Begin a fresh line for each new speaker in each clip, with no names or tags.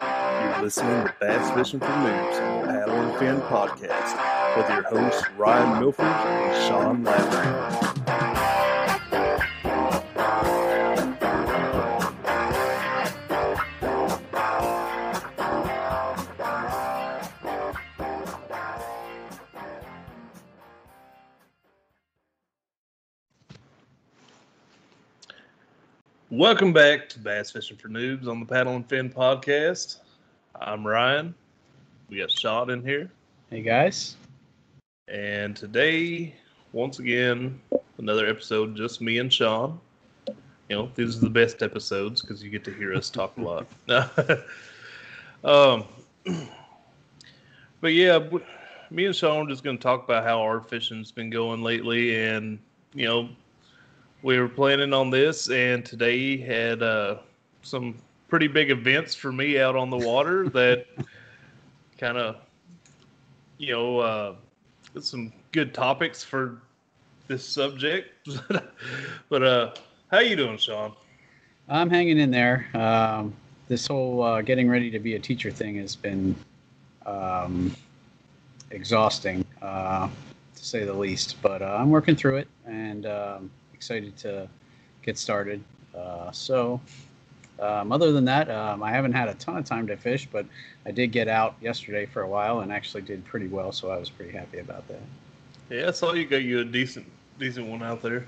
You're listening to Bass Fishing for Noobs Paddle and Fin podcast with your hosts Ryan Milford and Sean Lavery. Welcome back to Bass Fishing for Noobs on the Paddle and Fin podcast. I'm Ryan. We got Sean in here.
Hey guys.
And today, once again, another episode just me and Sean. You know, these are the best episodes because you get to hear us talk a lot. um, but yeah, w- me and Sean are just going to talk about how our fishing's been going lately, and you know, we were planning on this, and today had uh, some pretty big events for me out on the water that kind of, you know, uh, some good topics for this subject. but uh, how you doing, Sean?
I'm hanging in there. Um, this whole uh, getting ready to be a teacher thing has been um, exhausting, uh, to say the least. But uh, I'm working through it and um, excited to get started. Uh, so, um, other than that, um, I haven't had a ton of time to fish, but I did get out yesterday for a while and actually did pretty well. So I was pretty happy about that.
Yeah, I saw you got you a decent decent one out there.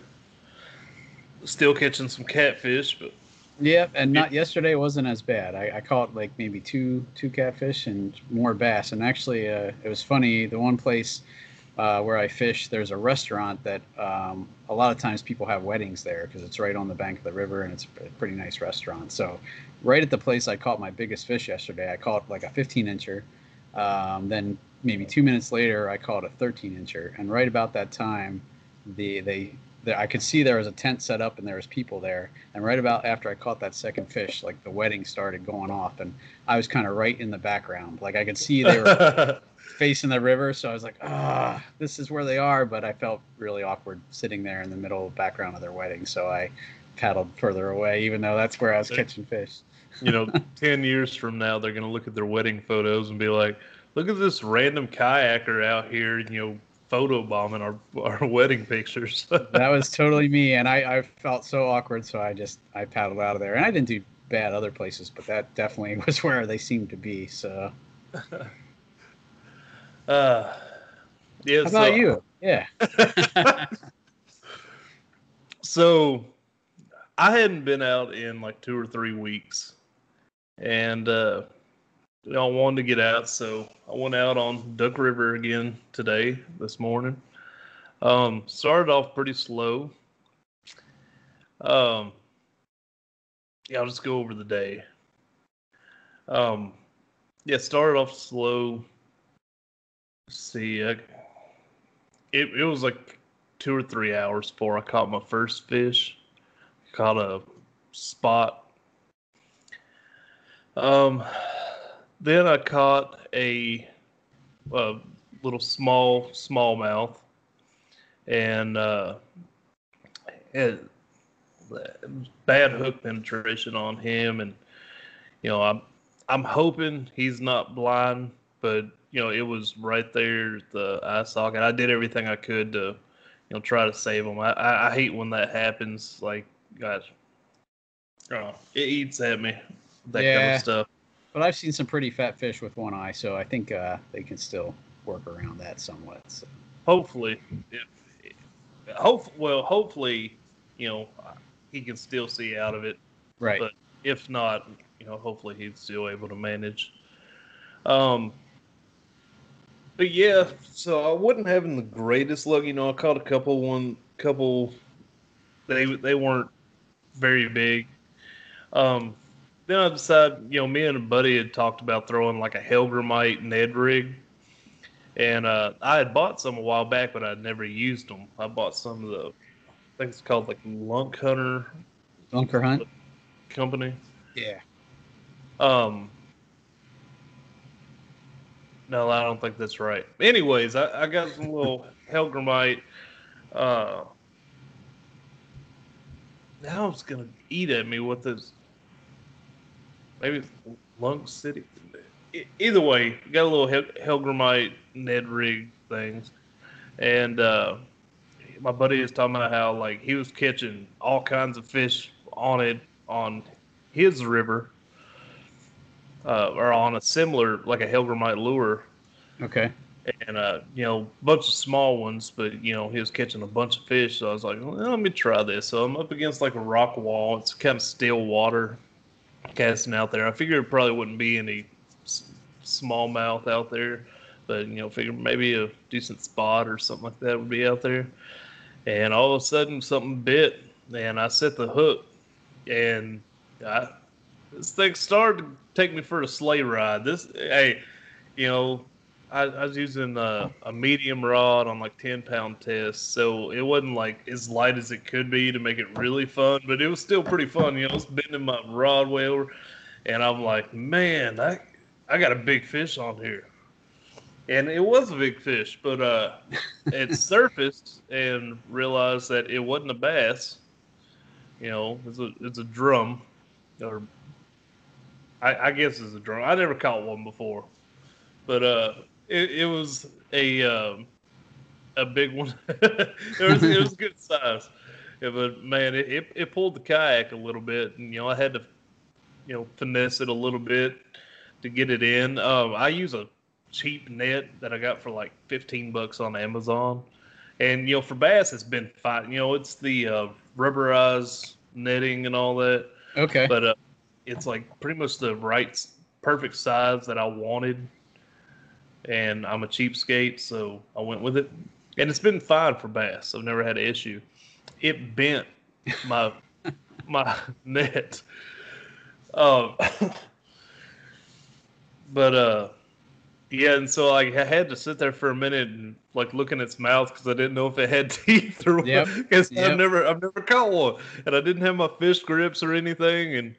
Still catching some catfish, but
yeah, and not yesterday wasn't as bad. I, I caught like maybe two two catfish and more bass. And actually, uh, it was funny. The one place uh, where I fish, there's a restaurant that um, a lot of times people have weddings there because it's right on the bank of the river and it's a pretty nice restaurant. So, right at the place I caught my biggest fish yesterday, I caught like a 15 incher. Um, then maybe two minutes later, I caught a 13 incher. And right about that time, the they there, I could see there was a tent set up and there was people there. And right about after I caught that second fish, like the wedding started going off, and I was kind of right in the background. Like I could see they were facing the river, so I was like, ah, this is where they are. But I felt really awkward sitting there in the middle background of their wedding, so I paddled further away, even though that's where I was catching fish.
you know, ten years from now, they're gonna look at their wedding photos and be like, "Look at this random kayaker out here, you know, photo bombing our our wedding pictures."
that was totally me, and I, I felt so awkward, so I just I paddled out of there, and I didn't do bad other places, but that definitely was where they seemed to be. So,
uh, yeah.
how
so-
about you? Yeah.
So I hadn't been out in like two or three weeks, and uh, know, I wanted to get out, so I went out on Duck River again today, this morning. Um, started off pretty slow, Um, yeah, I'll just go over the day. Um, yeah, started off slow. Let's see, I, it it was like two or three hours before I caught my first fish. Caught a spot. Um, then I caught a, a little small smallmouth, and uh, had bad hook penetration on him, and you know I'm I'm hoping he's not blind, but you know it was right there the eye socket. I did everything I could to you know try to save him. I I, I hate when that happens. Like gosh, oh, it eats at me that kind of stuff.
But I've seen some pretty fat fish with one eye, so I think uh, they can still work around that somewhat. So.
hopefully, if, hope well, hopefully, you know, he can still see out of it.
Right.
But if not, you know, hopefully he's still able to manage. Um, but yeah, so I wasn't having the greatest luck. You know, I caught a couple one couple. They they weren't very big. Um, then I decided, you know, me and a buddy had talked about throwing like a Hellgrammite Ned rig. And uh, I had bought some a while back, but I'd never used them. I bought some of the, I think it's called like Lunk Hunter
Bunker hunt.
company.
Yeah.
Um, no, I don't think that's right. Anyways, I, I got some little Hellgrammite. Uh, now it's gonna eat at me with this. Maybe it's Lunk City. Either way, got a little Hel- Hellgrammite Ned rig things, and uh, my buddy is talking about how like he was catching all kinds of fish on it on his river, uh, or on a similar like a Hellgrammite lure,
Okay.
and uh, you know, a bunch of small ones, but you know, he was catching a bunch of fish. So I was like, well, let me try this. So I'm up against like a rock wall. It's kind of still water casting out there. I figured it probably wouldn't be any s- smallmouth out there, but you know, figure maybe a decent spot or something like that would be out there. And all of a sudden, something bit, and I set the hook, and I, this thing started to take me for a sleigh ride. This, hey, you know, I, I was using a, a medium rod on like 10 pound test, so it wasn't like as light as it could be to make it really fun, but it was still pretty fun. You know, it's bending my rod way over, and I'm like, man, I, I got a big fish on here. And it was a big fish, but uh, it surfaced and realized that it wasn't a bass. You know, it's a it's a drum, or I, I guess it's a drum. I never caught one before, but uh, it, it was a um, a big one. it was it was a good size. Yeah, but man, it, it it pulled the kayak a little bit, and you know I had to, you know, finesse it a little bit to get it in. Um, I use a cheap net that I got for like fifteen bucks on Amazon, and you know for bass it's been fine. You know it's the uh, rubberized netting and all that
Okay.
but uh, it's like pretty much the right, perfect size that I wanted. And I'm a cheapskate, so I went with it, and it's been fine for bass. I've never had an issue. It bent my my net, um, but uh, yeah, and so like I had to sit there for a minute and like look in its mouth because I didn't know if it had teeth or
Yep,
what. Because
yep.
I've never I've never caught one, and I didn't have my fish grips or anything, and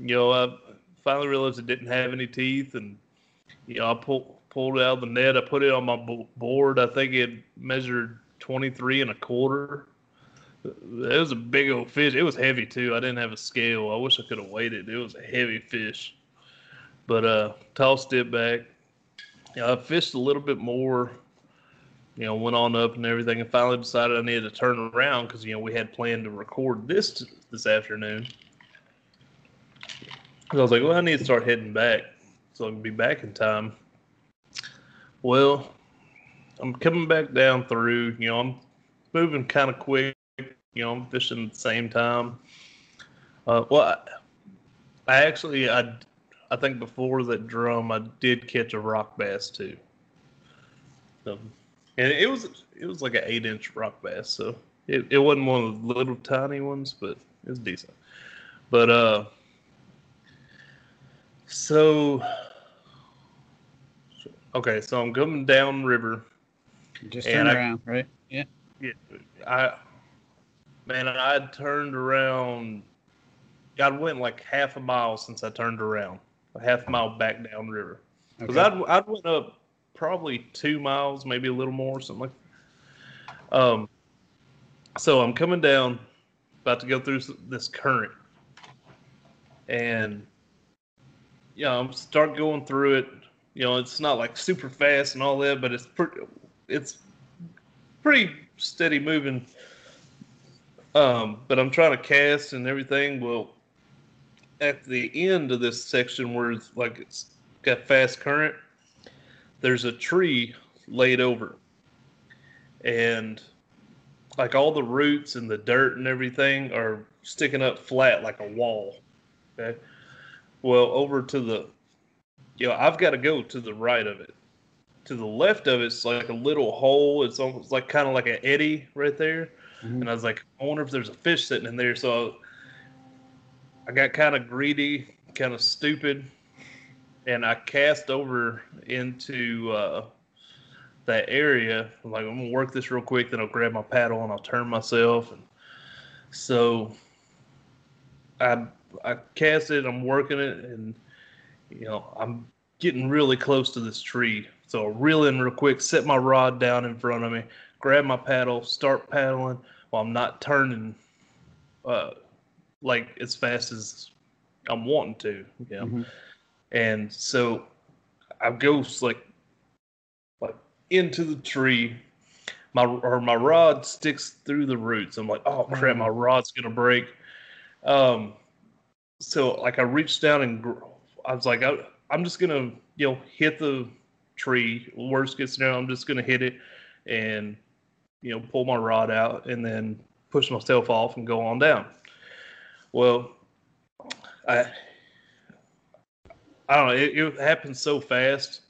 you know I finally realized it didn't have any teeth, and you know I pulled pulled it out of the net. I put it on my board. I think it measured 23 and a quarter. It was a big old fish. It was heavy too. I didn't have a scale. I wish I could have weighed it. It was a heavy fish. But uh tossed it back. I fished a little bit more. You know, went on up and everything, and finally decided I needed to turn around because you know we had planned to record this this afternoon. So I was like, well, I need to start heading back so I can be back in time. Well, I'm coming back down through. You know, I'm moving kind of quick. You know, I'm fishing at the same time. Uh, well, I, I actually, I, I think before that drum, I did catch a rock bass too. So, and it was it was like an eight inch rock bass, so it, it wasn't one of the little tiny ones, but it was decent. But uh, so okay, so I'm coming down river.
Just turn
I-
around, right? Yeah.
Yeah, I man, I had turned around. I went like half a mile since I turned around, a half mile back down river. Because
Okay.
I'd I'd went up probably two miles, maybe a little more, something like. Um. So I'm coming down, about to go through this current, and yeah, I'm start going through it. You know, it's not like super fast and all that, but it's pretty. It's pretty steady moving. Um, but I'm trying to cast and everything. Well, at the end of this section where it's like it's got fast current, there's a tree laid over, and like all the roots and the dirt and everything are sticking up flat like a wall. Okay. Well, over to the, you know, I've got to go to the right of it to the left of it's like a little hole. It's almost like kind of like an eddy right there.
Mhm.
And I was like, I wonder if there's a fish sitting in there. So I got kind of greedy, kind of stupid, and I cast over into uh, that area. I'm like, I'm gonna work this real quick, then I'll grab my paddle and I'll turn myself. And so I I cast it. I'm working it, and you know I'm getting really close to this tree. So I reel in real quick, set my rod down in front of me, grab my paddle, start paddling while I'm not turning uh, like as fast as I'm wanting to. You know?
Mhm.
And so I go like like into the tree. My or my rod sticks through the roots. I'm like, oh crap, my rod's gonna break. Um, so like I reached down and gr- I was like, I, I'm just gonna you know hit the tree. Worst case scenario, I'm just gonna hit it and you know pull my rod out and then push myself off and go on down. Well, I I don't know. It, it happened so fast.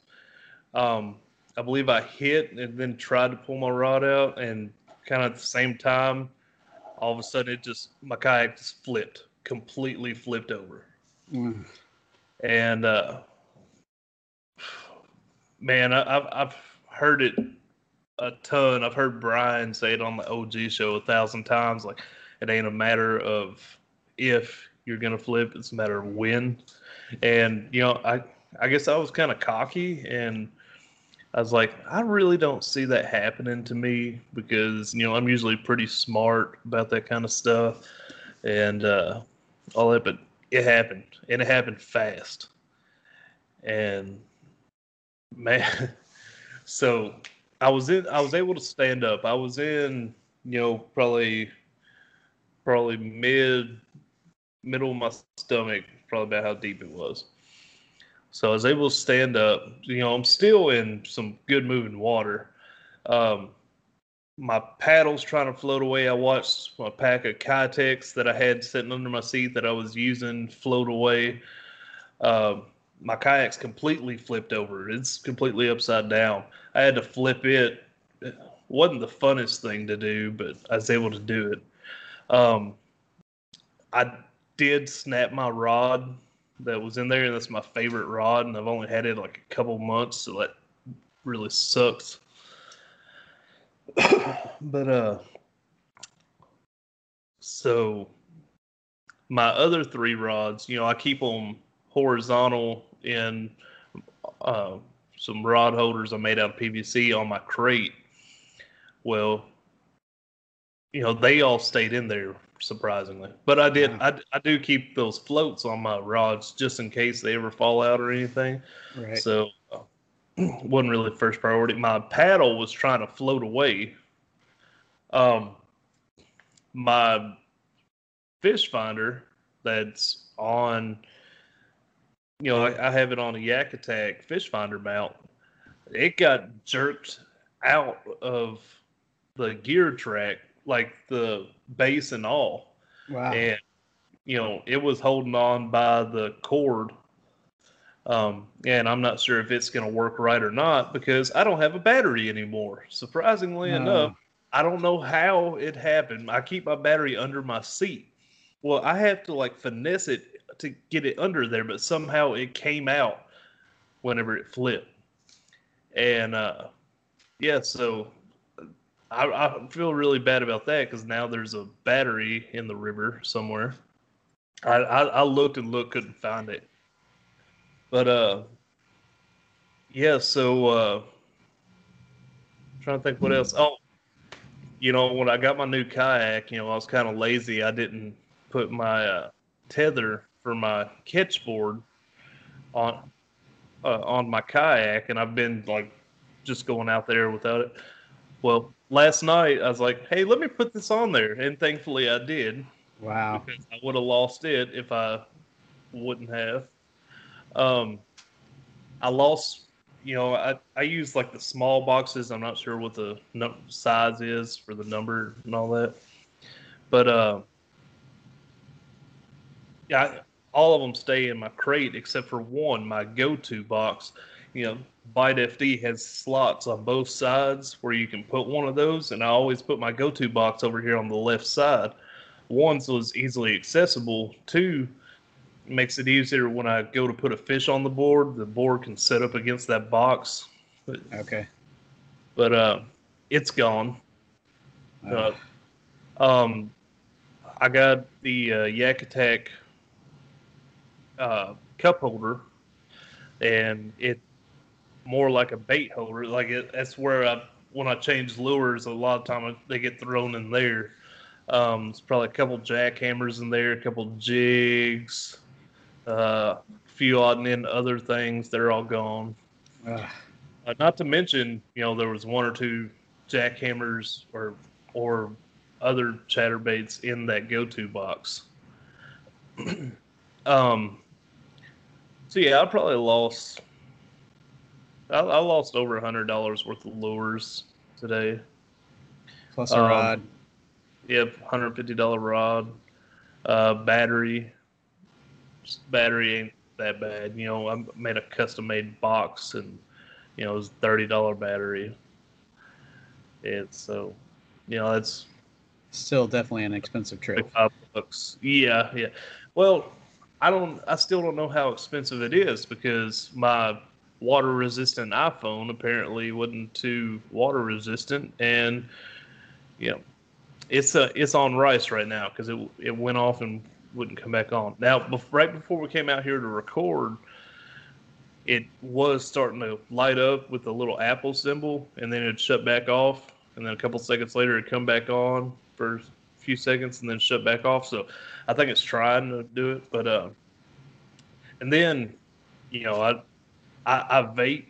Um, I believe I hit and then tried to pull my rod out, and kind of at the same time, all of a sudden it just my kayak just flipped, completely flipped over,
Mm.
And uh, man, I, I've I've heard it a ton. I've heard Brian say it on the OG show a thousand times. Like it ain't a matter of if you're gonna flip; it's a matter of when. And you know, I I guess I was kind of cocky and. I was like, I really don't see that happening to me because you know I'm usually pretty smart about that kind of stuff and uh, all that, but it happened and it happened fast. And man, so I was in, I was able to stand up. I was in, you know, probably, probably mid, middle of my stomach, probably about how deep it was. So I was able to stand up. You know, I'm still in some good moving water. Um, my paddle's trying to float away. I watched my pack of Kitex that I had sitting under my seat that I was using float away. Um, my kayak's completely flipped over. It's completely upside down. I had to flip it. It wasn't the funnest thing to do, but I was able to do it. Um, I did snap my rod that was in there, and that's my favorite rod, and I've only had it like a couple months, so that really sucks. but uh, so my other three rods, you know, I keep them horizontal in uh, some rod holders I made out of PVC on my crate. Well, you know, they all stayed in there surprisingly. But I did,
Wow.
I, I do keep those floats on my rods just in case they ever fall out or anything.
Right.
So uh, wasn't really first priority. My paddle was trying to float away. Um, my fish finder that's on, you know, I, I have it on a Yak Attack fish finder mount. It got jerked out of the gear track, like the base and all
wow.
and you know it was holding on by the cord um, and i'm not sure if it's going to work right or not because i don't have a battery anymore surprisingly
No.
enough I don't know how it happened. I keep my battery under my seat. Well, I have to like finesse it to get it under there, but somehow it came out whenever it flipped. And uh yeah, so I, I feel really bad about that because now there's a battery in the river somewhere. I, I, I looked and looked, couldn't find it. But uh, yeah. So uh, trying to think what else. Oh, you know, when I got my new kayak, you know, I was kind of lazy. I didn't put my uh, tether for my catch board on uh, on my kayak, and I've been like just going out there without it. Well, last night I was like, "Hey, let me put this on there," and thankfully I did.
Wow.
Because I would have lost it if I wouldn't have. Um, I lost. You know, I I use like the small boxes. I'm not sure what the size is for the number and all that, but uh, yeah, I, all of them stay in my crate except for one, my go-to box. You know, Byte FD has slots on both sides where you can put one of those, and I always put my go-to box over here on the left side. One, so it's easily accessible. Two, makes it easier when I go to put a fish on the board. The board can set up against that box. But,
Okay.
but uh, it's gone.
Uh,
Uh, um, I got the uh, Yak Attack uh, cup holder, and it more like a bait holder. Like it, that's where I when I change lures, a lot of time they get thrown in there. Um, it's probably a couple jackhammers in there, a couple jigs, uh, a few odd and end other things. They're all gone.
Uh,
not to mention, you know, there was one or two jackhammers or or other chatterbaits in that go-to box. um, so yeah, I probably lost. I, I lost over a hundred dollars worth of lures today.
plus a
um,
rod.
Yep, hundred fifty dollar rod, uh, battery. Battery ain't that bad, you know. I made a custom made box, and you know it was thirty dollar battery. And so, you know, that's
Still definitely an expensive trip.
five bucks. Yeah, yeah. Well, I don't. I still don't know how expensive it is because my water resistant iPhone apparently wasn't too water resistant, and you know, it's a it's on rice right now because it it went off and wouldn't come back on. Now, right before we came out here to record, it was starting to light up with the little apple symbol, and then it shut back off, and then a couple seconds later it come back on for a few seconds, and then shut back off. So, I think it's trying to do it, but uh, and then, you know, I I, I vape,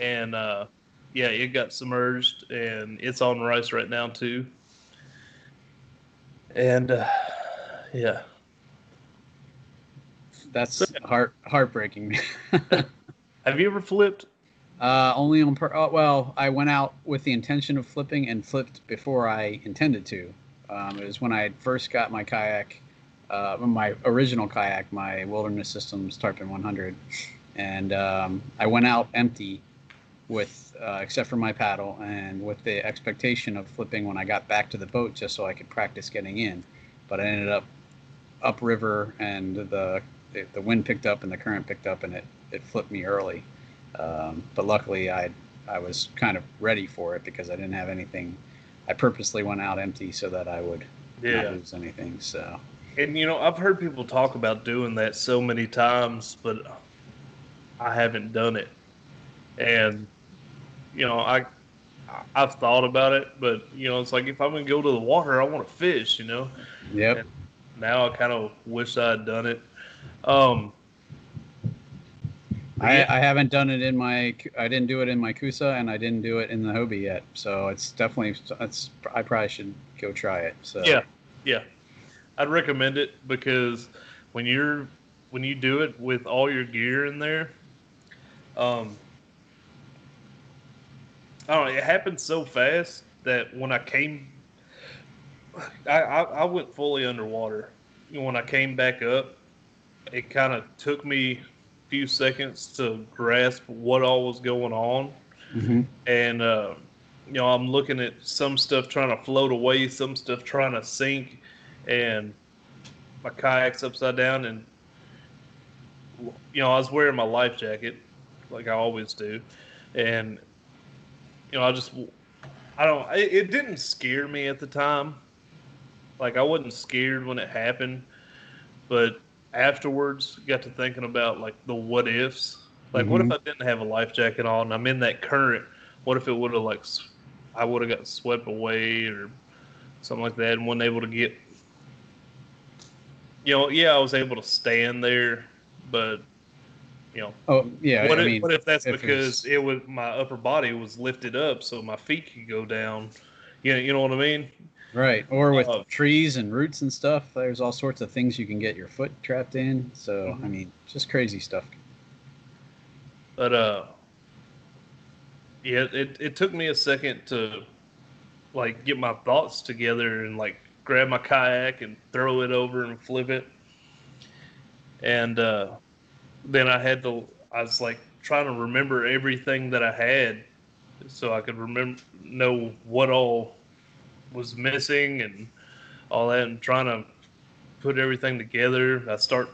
and uh, yeah, it got submerged, and it's on rice right now too. And uh, yeah,
That's heart heartbreaking.
have you ever flipped?
uh, only on per- oh, well, I went out with the intention of flipping and flipped before I intended to. Um, it was when I first got my kayak, uh, my original kayak, my Wilderness Systems Tarpon 100, and um, I went out empty with uh, except for my paddle and with the expectation of flipping when I got back to the boat just so I could practice getting in. But I ended up upriver and the the, wind picked up and the current picked up and it, it flipped me early. Um, but luckily I I was kind of ready for it because I didn't have anything. I purposely went out empty so that I would
Yeah.
not lose anything. So
And you know, I've heard people talk about doing that so many times, but I haven't done it. And you know, I I've thought about it, but you know, it's like if I'm gonna go to the water, I want to fish. You know,
yep.
Now I kind of wish I had done it. Um,
I, I haven't done it in my I didn't do it in my Kusa and I didn't do it in the Hobie yet. So it's definitely it's I probably should go try it. So
Yeah. yeah, I'd recommend it because when you're when you do it with all your gear in there, um, I don't know, it happened so fast that when I came, I I, I went fully underwater. When I came back up, it kind of took me a few seconds to grasp what all was going on
Mhm.
and uh, you know, I'm looking at some stuff trying to float away, some stuff trying to sink, and my kayak's upside down. And, you know, I was wearing my life jacket like I always do. And, you know, I just, I don't, it, it didn't scare me at the time. Like, I wasn't scared when it happened. But afterwards, got to thinking about, like, the what ifs. Like, what if
Mhm.
I didn't have a life jacket on? And I'm in that current. What if it would have, like, I would have got swept away or something like that and wasn't able to get. You know, yeah, I was able to stand there, but, you know,
Oh yeah,
what,
I
if,
mean,
what if that's
if
because it was my upper body was lifted up so my feet could go down? You know, you know what I mean?
Right, or with
uh,
trees and roots and stuff. There's all sorts of things you can get your foot trapped in. So I
Mhm.
mean, just crazy stuff.
But uh, yeah, it it took me a second to like get my thoughts together and like grab my kayak and throw it over and flip it. And uh, then I had to. I was like trying to remember everything that I had, so I could remember know what all was missing and all that, and trying to put everything together. I start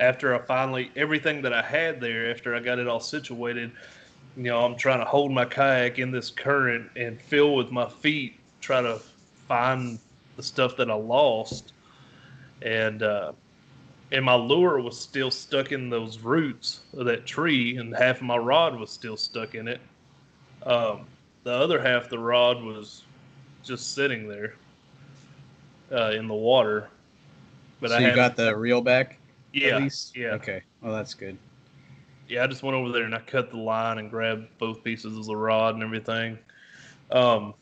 after I finally everything that I had there after I got it all situated. You know, I'm trying to hold my kayak in this current and feel with my feet, try to find the stuff that I lost, and uh, and my lure was still stuck in those roots of that tree, and half of my rod was still stuck in it. Um, the other half of the rod was just sitting there uh, in the water. But
so
I
you got the reel back
yeah,
at least.
yeah.
Okay. Well, that's good.
yeah, I just went over there and I cut the line and grabbed both pieces of the rod and everything. Um,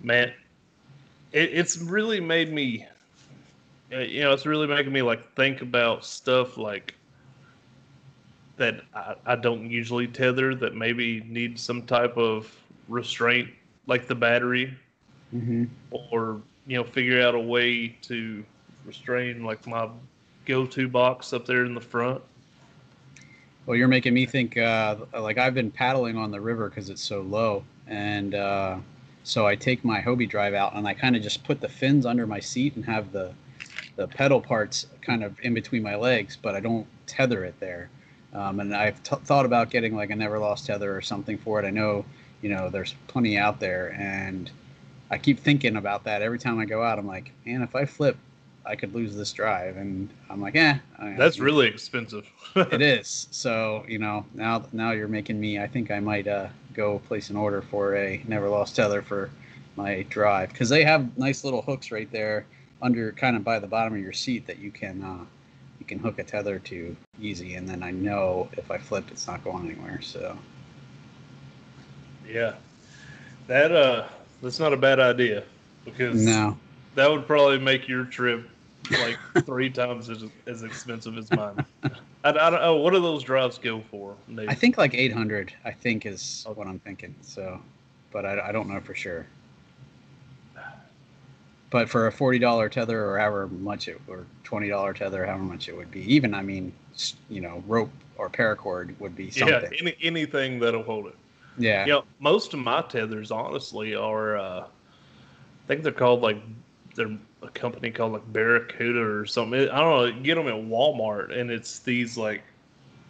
man, it, it's really made me, uh, you know, it's really making me like think about stuff like that I, I don't usually tether that maybe need some type of restraint, like the battery,
hmm
or you know, figure out a way to restrain like my go-to box up there in the front.
Well, you're making me think. Uh, like I've been paddling on the river because it's so low, and uh, so I take my Hobie drive out and I kind of just put the fins under my seat and have the the pedal parts kind of in between my legs, but I don't tether it there. Um, and I've t- thought about getting like a never lost tether or something for it. I know, you know, there's plenty out there, and I keep thinking about that every time I go out. I'm like, man, if I flip, I could lose this drive, and I'm like, eh. I-
That's really expensive.
it is. So you know, now now you're making me. I think I might uh, go place an order for a never lost tether for my drive because they have nice little hooks right there under, kind of by the bottom of your seat that you can uh, you can hook a tether to easy, and then I know if I flip, it's not going anywhere. So
yeah, that uh, that's not a bad idea because
no,
that would probably make your trip like three times as, as expensive as mine. I, I don't know what do those drives go for. Nate?
I think like 800. I think is what I'm thinking. So, but I, I don't know for sure. But for a forty dollar tether, or however much it, or twenty dollar tether, however much it would be, even I mean, you know, rope or paracord would be something.
yeah, any, anything that'll hold it.
Yeah,
You know, most of my tethers, honestly, are uh, I think they're called like they're a company called like Barracuda or something. I don't know. You get them at Walmart, and it's these like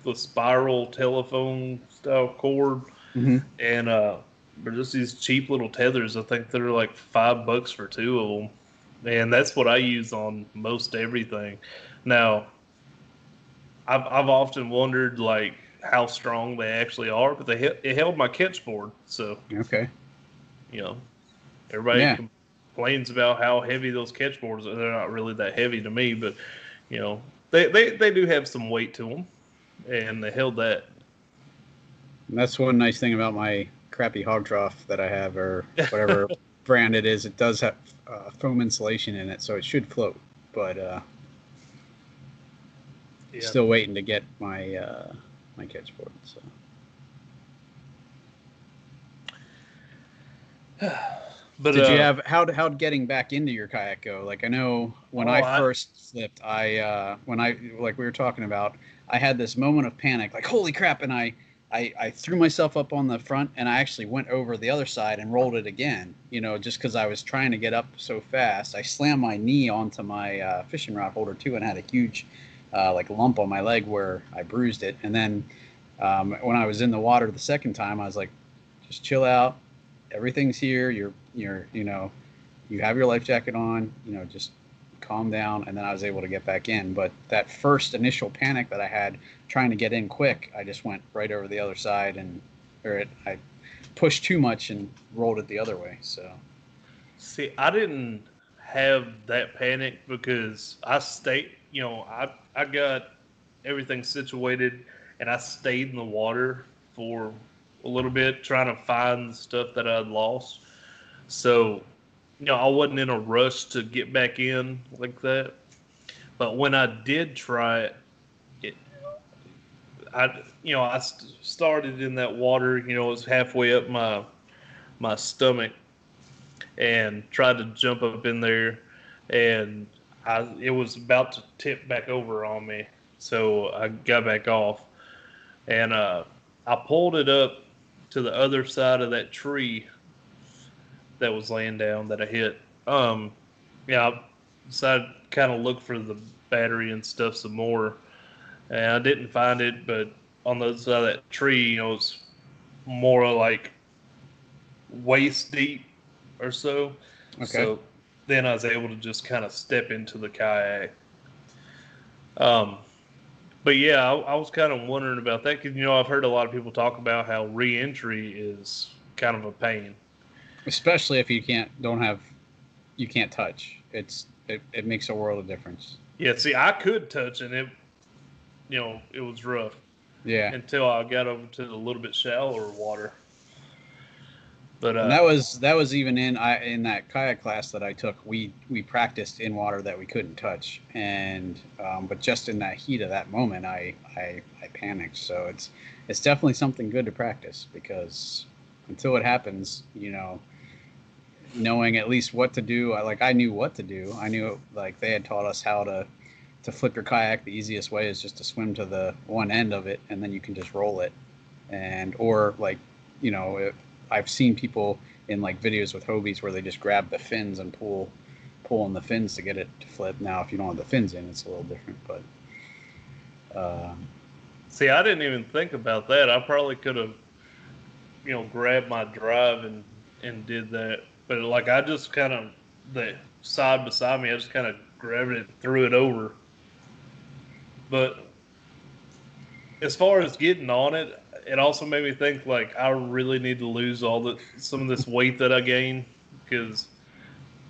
the spiral telephone style cord,
Mhm.
and uh, they're just these cheap little tethers. I think they're like five bucks for two of them, and that's what I use on most everything. Now, I've I've often wondered like how strong they actually are, but they it held my catch board, so
Okay.
you know, everybody
Yeah.
complains about how heavy those catch boards are. They're not really that heavy to me, but you know, they they, they do have some weight to them, and they held that.
And that's one nice thing about my crappy hog trough that I have, or whatever brand it is. It does have uh, foam insulation in it, so it should float. But uh,
Yeah.
still waiting to get my uh, my catch board. So.
But
Did you
uh,
have how how getting back into your kayak go? Like I know when
Oh,
I
I-
first slipped, I uh, when I like we were talking about, I had this moment of panic, like holy crap, and I I, I threw myself up on the front and I actually went over the other side and rolled it again, you know, just because I was trying to get up so fast. I slammed my knee onto my uh, fishing rod holder too and had a huge uh, like lump on my leg where I bruised it. And then um, when I was in the water the second time, I was like, just chill out. Everything's here. You're, you're, you know, you have your life jacket on, you know, just calm down. And then I was able to get back in. But that first initial panic that I had trying to get in quick, I just went right over the other side and, or it, I pushed too much and rolled it the other way. So,
see, I didn't have that panic because I stayed, you know, I, I got everything situated and I stayed in the water for a little bit trying to find the stuff that I'd lost. So, you know, I wasn't in a rush to get back in like that. But when I did try it, I you know I st- started in that water. You know, it was halfway up my my stomach, and tried to jump up in there, and I it was about to tip back over on me. So I got back off, and uh, I pulled it up to the other side of that tree that was laying down that I hit. Um, yeah, I decided to kind of look for the battery and stuff some more and I didn't find it, but on the other side of that tree, you know, it's more like waist deep or so. Okay. So then I was able to just kind of step into the kayak. Um, but yeah, I, I was kind of wondering about that because you know I've heard a lot of people talk about how reentry is kind of a pain,
especially if you can't don't have you can't touch. It's it, it makes a world of difference.
Yeah, see, I could touch and it you know, it was rough.
Yeah.
Until I got over to the little bit shallower water.
But uh, that was that was even in I in that kayak class that I took. We we practiced in water that we couldn't touch, and um, but just in that heat of that moment, I, I I panicked. So it's it's definitely something good to practice because until it happens, you know, knowing at least what to do. I like I knew what to do. I knew like they had taught us how to to flip your kayak, the easiest way is just to swim to the one end of it, and then you can just roll it. And or like, you know, it, I've seen people in like videos with Hobies where they just grab the fins and pull, pull on the fins to get it to flip. Now, if you don't have the fins in, it's a little different. But
uh, see, I didn't even think about that. I probably could have, you know, grabbed my drive and and did that. But like, I just kind of the side beside me, I just kind of grabbed it, and threw it over but as far as getting on it, it also made me think like I really need to lose all the some of this weight that I gained because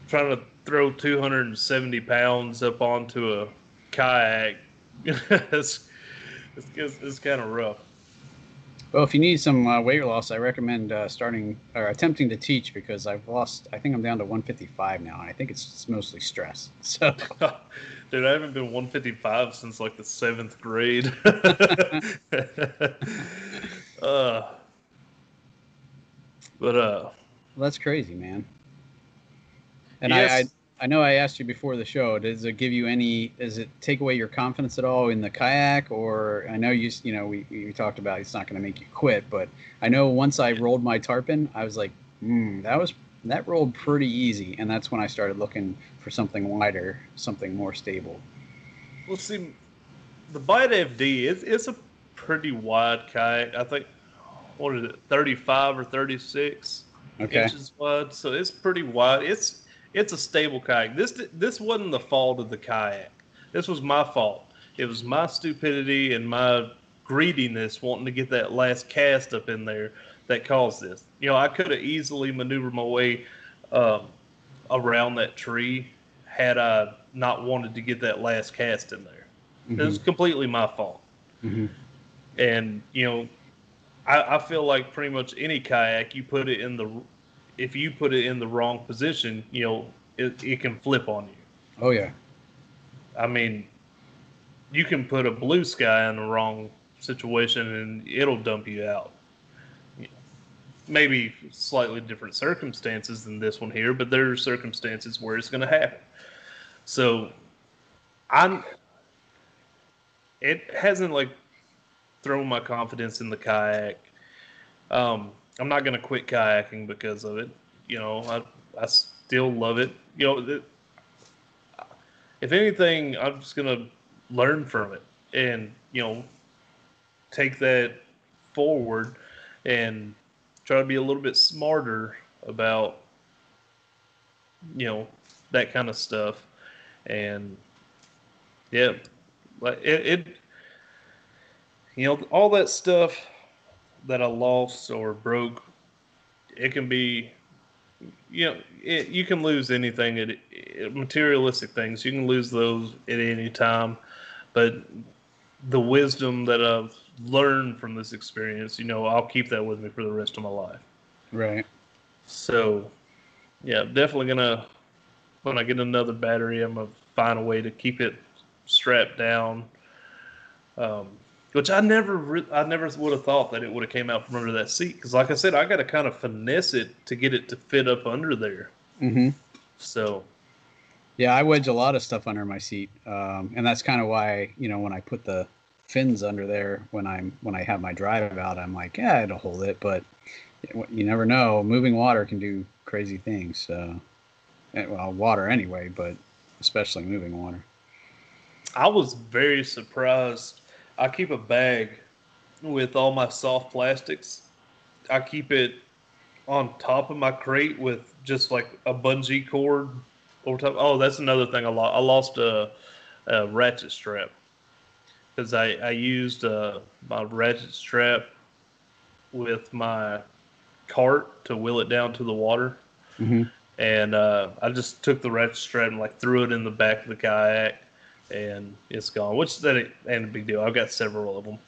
trying to throw 270 pounds up onto a kayak it's, it's, it's kind of rough.
Well, if you need some uh, weight loss, I recommend uh, starting or attempting to teach because I've lost. I think I'm down to 155 now, and I think it's, it's mostly stress. So,
dude, I haven't been 155 since like the seventh grade. uh, but uh, well,
that's crazy, man. And yes. I, I I know I asked you before the show. Does it give you any? Does it take away your confidence at all in the kayak? Or I know you, you know, we, we talked about it's not going to make you quit, but I know once I rolled my tarpon, I was like, hmm, that was that rolled pretty easy, and that's when I started looking for something wider, something more stable.
Well, see, the Bite FD is it's a pretty wide kayak. I think what is it, thirty five or thirty six okay. inches wide, so it's pretty wide. It's it's a stable kayak. This this wasn't the fault of the kayak. This was my fault. It was my stupidity and my greediness wanting to get that last cast up in there that caused this. You know, I could have easily maneuvered my way um, around that tree had I not wanted to get that last cast in there. Mm-hmm. It was mm-hmm. completely my fault. Mm-hmm. And you know, I, I feel like pretty much any kayak you put it in the if you put it in the wrong position, you know, it, it can flip on you.
Oh yeah.
I mean, you can put a blue sky in the wrong situation and it'll dump you out. Maybe slightly different circumstances than this one here, but there are circumstances where it's going to happen. So, I'm. It hasn't like thrown my confidence in the kayak. Um, I'm not going to quit kayaking because of it. You know, I I still love it. You know, if anything, I'm just going to learn from it and you know take that forward and try to be a little bit smarter about you know that kind of stuff and yeah like it, it you know all that stuff that i lost or broke it can be you know it, you can lose anything at it, materialistic things you can lose those at any time but the wisdom that i've learned from this experience you know i'll keep that with me for the rest of my life
Right.
so, yeah, definitely gonna when I get another battery, I'm gonna find a way to keep it strapped down. Um, which I never, re- I never would have thought that it would have came out from under that seat because, like I said, I got to kind of finesse it to get it to fit up under there.
Mm-hmm.
So,
Yeah, I wedge a lot of stuff under my seat, um, and that's kind of why you know when I put the fins under there when I'm when I have my drive out, I'm like, yeah, it'll hold it, but you never know. Moving water can do crazy things. So, well, water anyway, but especially moving water.
I was very surprised. I keep a bag with all my soft plastics. I keep it on top of my crate with just like a bungee cord over top. Oh, that's another thing I lost. I lost a, a ratchet strap because I, I used uh, my ratchet strap with my cart to wheel it down to the water.
Mm-hmm.
And uh, I just took the ratchet strap and like threw it in the back of the kayak, and it's gone. Which that ain't a big deal. I've got several of them.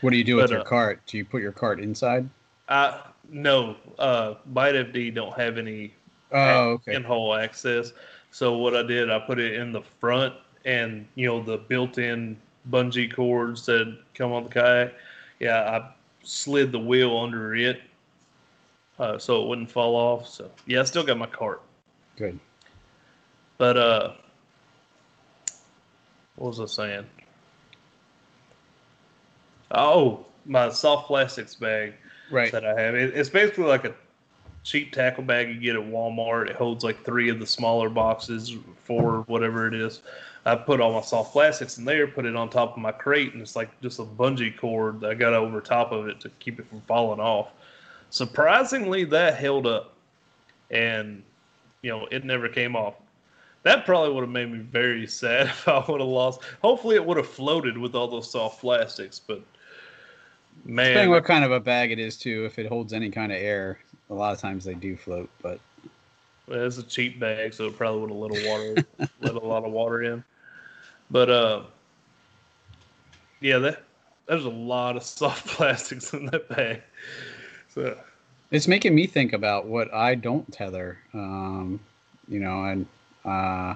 What do you do with your
uh,
cart? Do you put your cart inside?
I no, uh, Bite FD don't have any
Oh, okay.
in-hole access. So what I did, I put it in the front, and you know the built-in bungee cords that come on the kayak. Yeah, I slid the wheel under it, uh, so it wouldn't fall off. So yeah, I still got my cart.
Good.
But uh, what was I saying? Oh, my soft plastics bag
Right.
that I have. It, it's basically like a cheap tackle bag you get at Walmart. It holds like three of the smaller boxes, four, whatever it is. I put all my soft plastics in there, put it on top of my crate, and it's like just a bungee cord that I got over top of it to keep it from falling off. Surprisingly, that held up, and you know it never came off. That probably would have made me very sad if I would have lost. Hopefully, it would have floated with all those soft plastics, but man,
Depending what kind of a bag it is, too. If it holds any kind of air, a lot of times they do float. But
Well, it's a cheap bag, so it probably would have let a water let a lot of water in. But uh, yeah, that there's a lot of soft plastics in that bag. So
it's making me think about what I don't tether. Um, you know, and uh,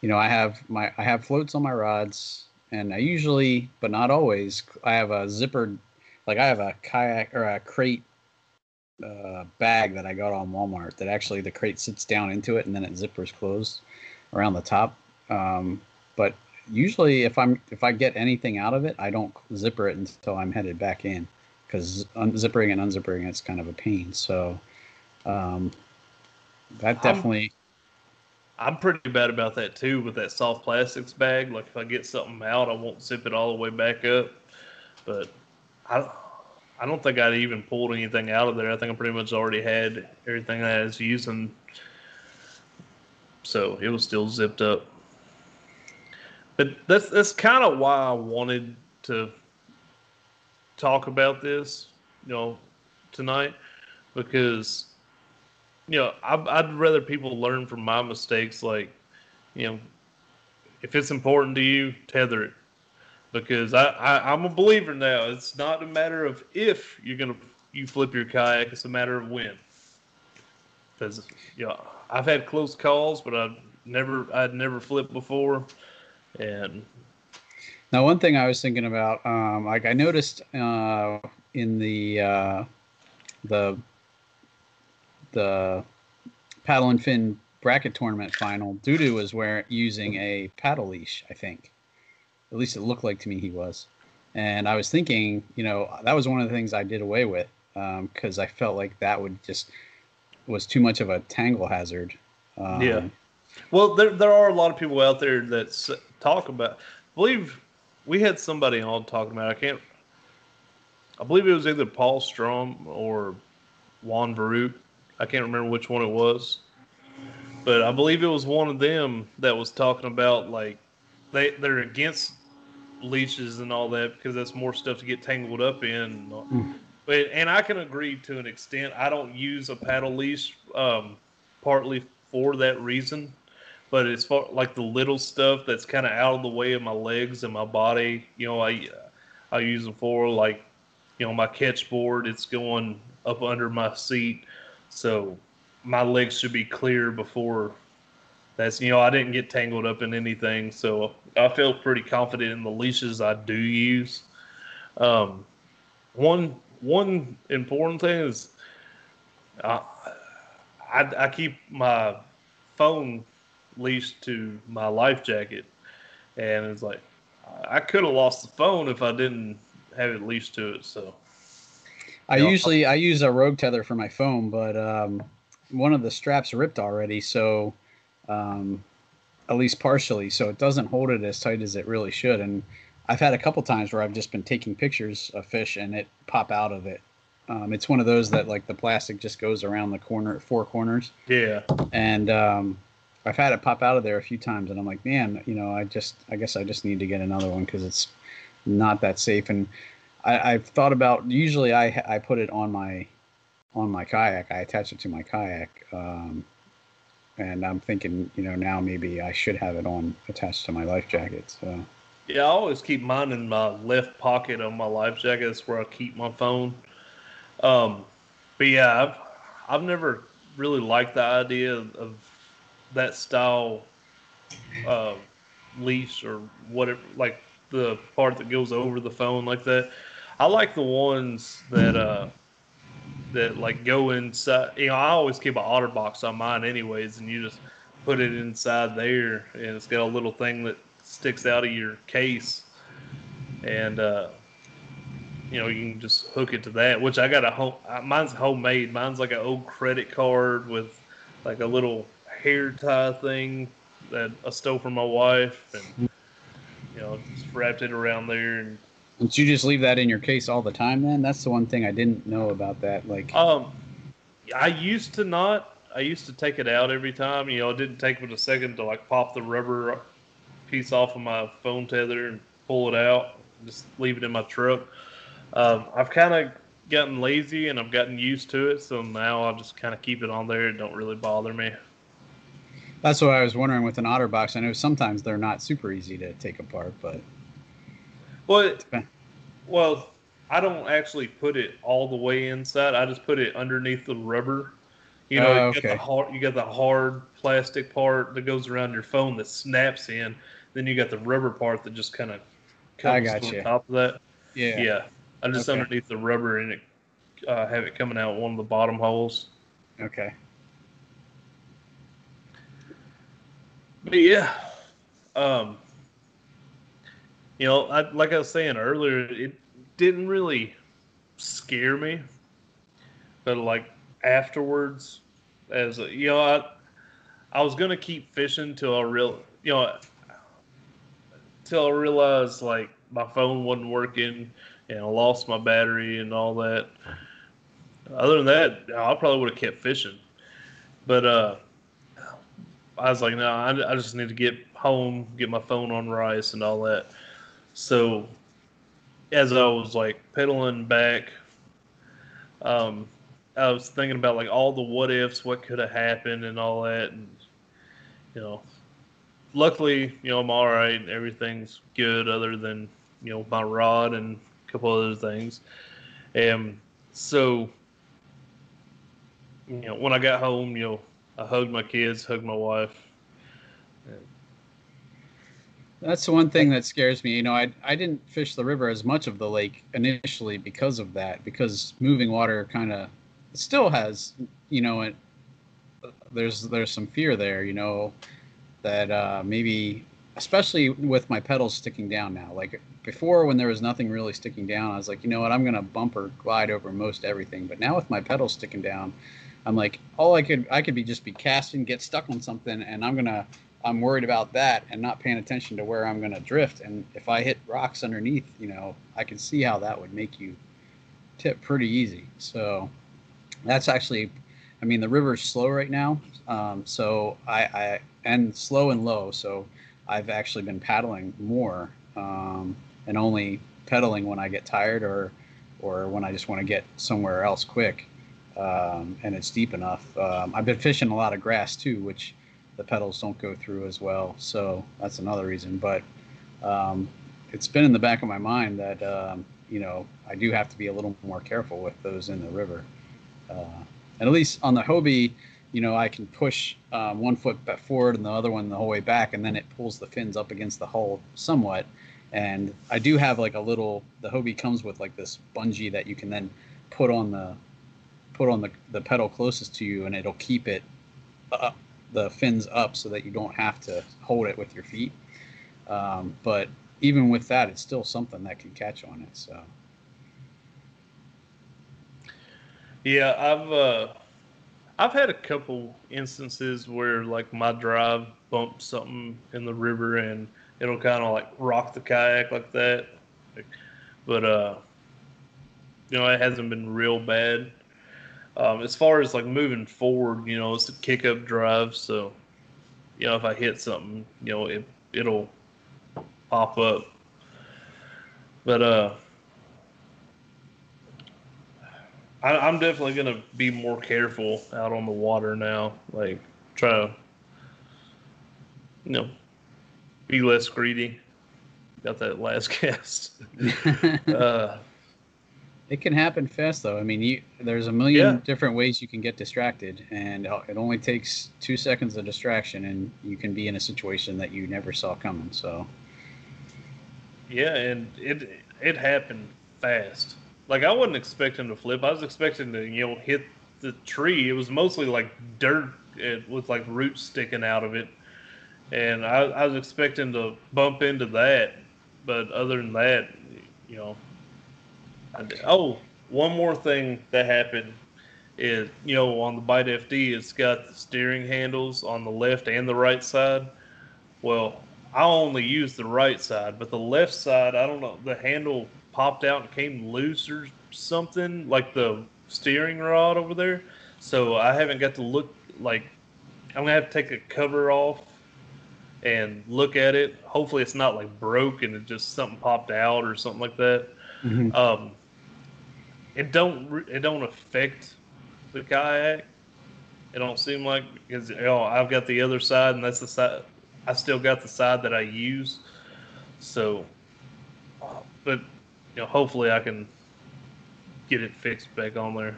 you know, I have my I have floats on my rods, and I usually, but not always, I have a zippered, like I have a kayak or a crate uh, bag that I got on Walmart that actually the crate sits down into it and then it zippers closed around the top. Um, but usually, if I'm if I get anything out of it, I don't zipper it until I'm headed back in because unzippering and unzippering it's kind of a pain. So um, that definitely.
I'm pretty bad about that too with that soft plastics bag. Like if I get something out, I won't zip it all the way back up. But I I don't think I'd even pulled anything out of there. I think I pretty much already had everything I was using. So it was still zipped up. But that's that's kind of why I wanted to talk about this, you know, tonight because you know, I'd, I'd rather people learn from my mistakes. Like, you know, if it's important to you, tether it. Because I, I, I'm a believer now. It's not a matter of if you're gonna you flip your kayak. It's a matter of when. Because you know, I've had close calls, but I've never I'd never flipped before, and
Now, one thing I was thinking about, um, like I noticed uh, in the uh, the the paddle and fin bracket tournament final, Dudu was wearing using a paddle leash. I think, at least it looked like to me he was. And I was thinking, you know, that was one of the things I did away with because um, I felt like that would just was too much of a tangle hazard.
Um, yeah. Well, there there are a lot of people out there that talk about. I believe we had somebody on talking about. I can't. I believe it was either Paul Strom or Juan Varut. I can't remember which one it was, but I believe it was one of them that was talking about like they they're against leashes and all that because that's more stuff to get tangled up in. Mm. But and I can agree to an extent. I don't use a paddle leash um, partly for that reason. But as far like the little stuff that's kind of out of the way of my legs and my body, you know, I I use them for like, you know, my catch board. It's going up under my seat, so my legs should be clear before that's you know I didn't get tangled up in anything, so I feel pretty confident in the leashes I do use. Um, one one important thing is uh, I, I keep my phone leashed to my life jacket, and it's like I could have lost the phone if I didn't have it leashed to it. So
I know, usually I use a rogue tether for my phone, but um, one of the straps ripped already, so um, at least partially, so it doesn't hold it as tight as it really should. And I've had a couple times where I've just been taking pictures of fish and it pop out of it. Um, it's one of those that like the plastic just goes around the corner, at four corners.
Yeah.
And um, I've had it pop out of there a few times, and I'm like, man, you know, I just, I guess I just need to get another one because it's not that safe. And I, have thought about. Usually, I I put it on my on my kayak. I attach it to my kayak, um, and I'm thinking, you know, now maybe I should have it on attached to my life jacket. So.
Yeah, I always keep mine in my left pocket of my life jacket. That's where I keep my phone. Um, but yeah, I've I've never really liked the idea of that style uh, leash or whatever, like the part that goes over the phone like that. I like the ones that uh, that like go inside. You know, I always keep an OtterBox on mine, anyways, and you just put it inside there, and it's got a little thing that sticks out of your case, and uh, you know you can just hook it to that. Which I got a home. Mine's homemade. Mine's like an old credit card with like a little hair tie thing that I stole from my wife, and you know, just wrapped it around there. And
don't you just leave that in your case all the time? Then that's the one thing I didn't know about that. Like,
um, I used to not. I used to take it out every time. You know, it didn't take but a second to like pop the rubber piece off of my phone tether and pull it out. Just leave it in my truck. Um, I've kind of gotten lazy and I've gotten used to it, so now I just kind of keep it on there. It don't really bother me.
That's what I was wondering with an OtterBox. I know sometimes they're not super easy to take apart, but
well, well, I don't actually put it all the way inside. I just put it underneath the rubber. You know, uh, you, got the hard, you got the hard plastic part that goes around your phone that snaps in. Then you got the rubber part that just kind of comes on top of that.
Yeah,
yeah. I just okay. underneath the rubber and it uh, have it coming out one of the bottom holes.
Okay.
But yeah, um, you know, I, like I was saying earlier, it didn't really scare me, but like afterwards, as a, you know, I I was gonna keep fishing till I real, you know, till I realized like my phone wasn't working and I lost my battery and all that. Other than that, I probably would have kept fishing, but uh, I was like, no, I, I just need to get home, get my phone on rice and all that. So as I was like pedaling back, um, I was thinking about like all the what ifs, what could have happened, and all that. And you know, luckily, you know, I'm all right. Everything's good, other than you know my rod and a couple other things. And so, you know, when I got home, you know, I hugged my kids, hugged my wife.
That's the one thing that scares me. You know, I I didn't fish the river as much of the lake initially because of that. Because moving water kind of still has, you know, it, there's there's some fear there. You know, that uh, maybe especially with my pedals sticking down now. Like before, when there was nothing really sticking down, I was like, you know what, I'm gonna bumper glide over most everything. But now with my pedals sticking down, I'm like, all I could I could be just be casting, get stuck on something, and I'm gonna I'm worried about that and not paying attention to where I'm gonna drift. And if I hit rocks underneath, you know, I can see how that would make you tip pretty easy. So that's actually, I mean, the river's slow right now, um, so I, I and slow and low. So I've actually been paddling more um, and only pedaling when I get tired or or when I just want to get somewhere else quick um, and it's deep enough. Um, I've been fishing a lot of grass too, which the pedals don't go through as well. So that's another reason. But um, it's been in the back of my mind that um, you know I do have to be a little more careful with those in the river. Uh, and at least on the Hobie, you know, I can push um, one foot forward and the other one the whole way back, and then it pulls the fins up against the hull somewhat. And I do have like a little. The Hobie comes with like this bungee that you can then put on the put on the, the pedal closest to you, and it'll keep it up, the fins up so that you don't have to hold it with your feet. Um, but even with that, it's still something that can catch on it. So.
Yeah, I've uh, I've had a couple instances where like my drive bumps something in the river and it'll kind of like rock the kayak like that. But uh, you know, it hasn't been real bad. Um, as far as like moving forward, you know, it's a kick up drive, so you know if I hit something, you know, it it'll pop up. But uh, I, am definitely gonna be more careful out on the water now. Like try to, you know, be less greedy. Got that last cast. uh,
it can happen fast though. I mean, you, there's a million yeah. different ways you can get distracted, and uh, it only takes two seconds of distraction, and you can be in a situation that you never saw coming. So.
Yeah, and it it happened fast like I wasn't expecting to flip. I was expecting to you know hit the tree. It was mostly like dirt with like roots sticking out of it, and I, I was expecting to bump into that. But other than that, you know, oh, one more thing that happened is you know on the Bite FD, it's got the steering handles on the left and the right side. Well, I only use the right side, but the left side, I don't know, the handle popped out and came loose or something, like the steering rod over there. So I haven't got to look like I'm gonna have to take a cover off and look at it. Hopefully, it's not like broke and it just something popped out or something like that. Mm-hmm. Um, it don't it don't affect the kayak. It don't seem like because you know, I've got the other side and that's the side I still got the side that I use. So, but you know, hopefully I can get it fixed back on there.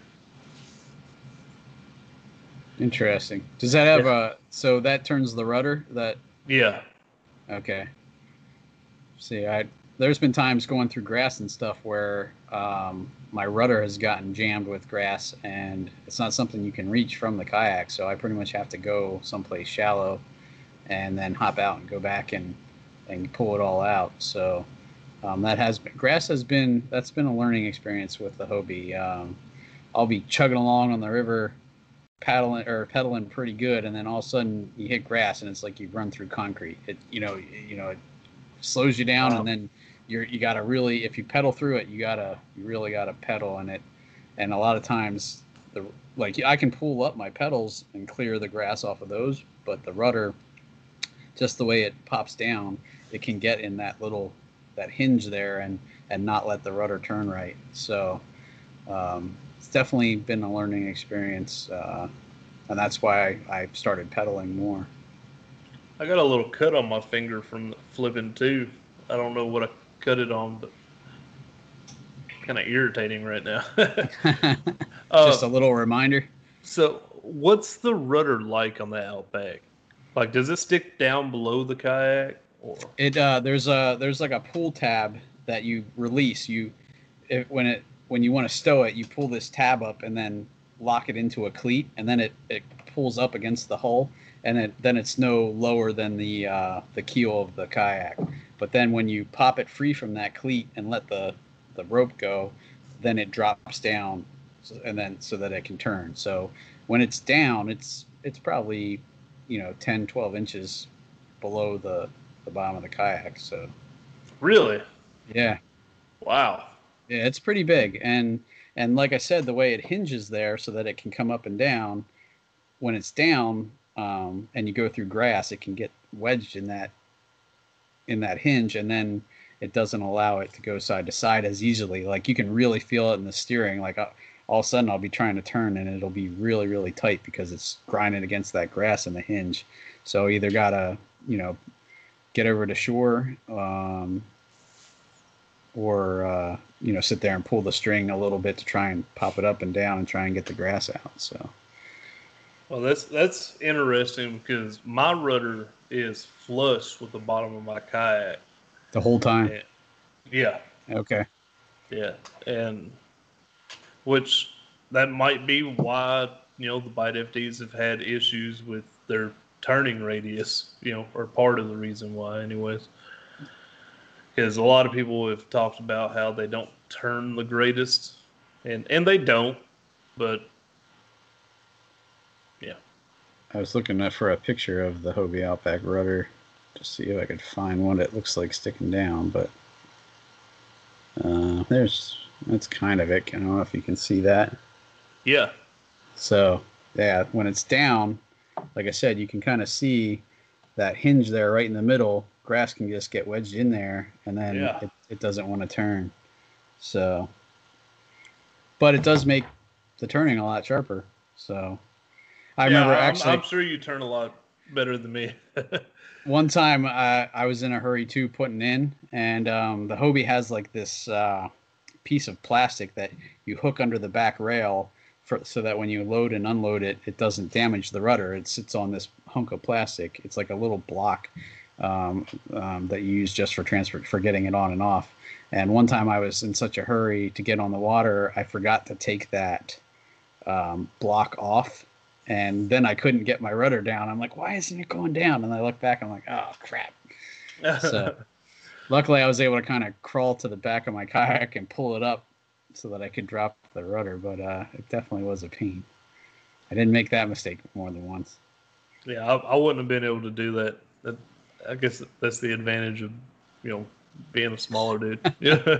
Interesting. Does that have yeah. a so that turns the rudder? That
yeah.
Okay. See, I there's been times going through grass and stuff where um, my rudder has gotten jammed with grass, and it's not something you can reach from the kayak. So I pretty much have to go someplace shallow, and then hop out and go back and and pull it all out. So um, that has been grass has been that's been a learning experience with the Hobie. Um, I'll be chugging along on the river, paddling or pedaling pretty good, and then all of a sudden you hit grass and it's like you run through concrete. It you know you know it slows you down, wow. and then you're you gotta really if you pedal through it, you gotta you really gotta pedal in it, and a lot of times the like I can pull up my pedals and clear the grass off of those, but the rudder, just the way it pops down, it can get in that little that hinge there and and not let the rudder turn right. So um, it's definitely been a learning experience, uh, and that's why I, I, started pedaling more.
I got a little cut on my finger from flipping too. I don't know what I cut it on, but kind of irritating right now.
Just uh, a little reminder.
So, what's the rudder like on the Outback? Like, does it stick down below the kayak?
Or? It uh, there's a there's like a pull tab that you release. You it, when it when you want to stow it, you pull this tab up and then lock it into a cleat, and then it it pulls up against the hull, and it, then it's no lower than the uh, the keel of the kayak. But then when you pop it free from that cleat and let the the rope go, then it drops down, and then so that it can turn. So when it's down, it's it's probably you know 10, 12 inches below the the bottom of the kayak. So
Really?
yeah,
Wow.
yeah, it's pretty big, and and like I said, the way it hinges there so that it can come up and down. When it's down, um, and you go through grass, it can get wedged in that in that hinge, and then it doesn't allow it to go side to side as easily. Like you can really feel it in the steering. Like uh, all of a sudden, I'll be trying to turn, and it'll be really really tight because it's grinding against that grass in the hinge. So either gotta you know get over to shore. Um, or uh, you know sit there and pull the string a little bit to try and pop it up and down and try and get the grass out. So
Well, that's that's interesting because my rudder is flush with the bottom of my kayak.
the whole time,
And- yeah,
okay,
yeah, and which that might be why you know the bite FDs have had issues with their turning radius. You know, or part of the reason why, anyways. Because a lot of people have talked about how they don't turn the greatest, and and they don't, but
I was looking for a picture of the Hobie Outback rudder to see if I could find one that looks like sticking down, but uh, there's that's kind of it. I don't know if you can see that.
yeah,
So yeah, when it's down, like I said, you can kind of see that hinge there right in the middle. Grass can just get wedged in there, and then
Yeah.
it, it doesn't want to turn. So, but it does make the turning a lot sharper. So, I
Yeah,
remember
I'm-
actually
I'm sure you turn a lot better than me.
one time I, I was in a hurry too putting in and um, the hobie has like this uh, piece of plastic that you hook under the back rail for, so that when you load and unload it it doesn't damage the rudder. It sits on this hunk of plastic. It's like a little block um, um, that you use just for transfer for getting it on and off. And one time i was in such a hurry to get on the water i forgot to take that um, block off and then I couldn't get my rudder down. I'm like, why isn't it going down? And I look back, I'm like, oh crap. So luckily, I was able to kind of crawl to the back of my kayak and pull it up so that I could drop the rudder. But uh, it definitely was a pain. I didn't make that mistake more than once.
yeah, I, I wouldn't have been able to do that. that. I guess that's the advantage of you know being a smaller dude. Yeah.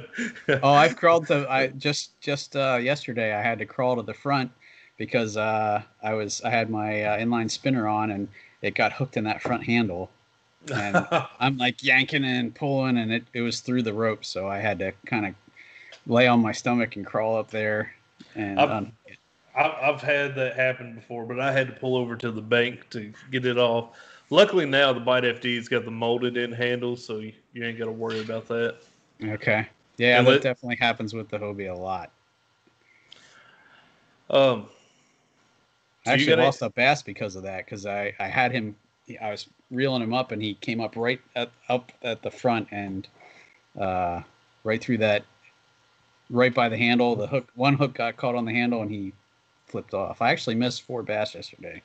Oh, I've crawled to. I just just uh, yesterday I had to crawl to the front because uh, I was I had my uh, inline spinner on and it got hooked in that front handle. and I'm like yanking and pulling, and it, it was through the rope, so I had to kind of lay on my stomach and crawl up there. And
I've-
um,
I've, had that happen before, but I had to pull over to the bank to get it off. Luckily now the Bite FD's got the molded in handle, so you, you ain't got to worry about that.
okay, yeah,
And
that
let-
definitely happens with the Hobie a lot.
Um,
I actually
gotta-
lost a bass because of that because I I had him, I was reeling him up, and he came up right at up at the front and uh, right through that, right by the handle. The hook, one hook got caught on the handle, and he flipped off. I actually missed four bass yesterday.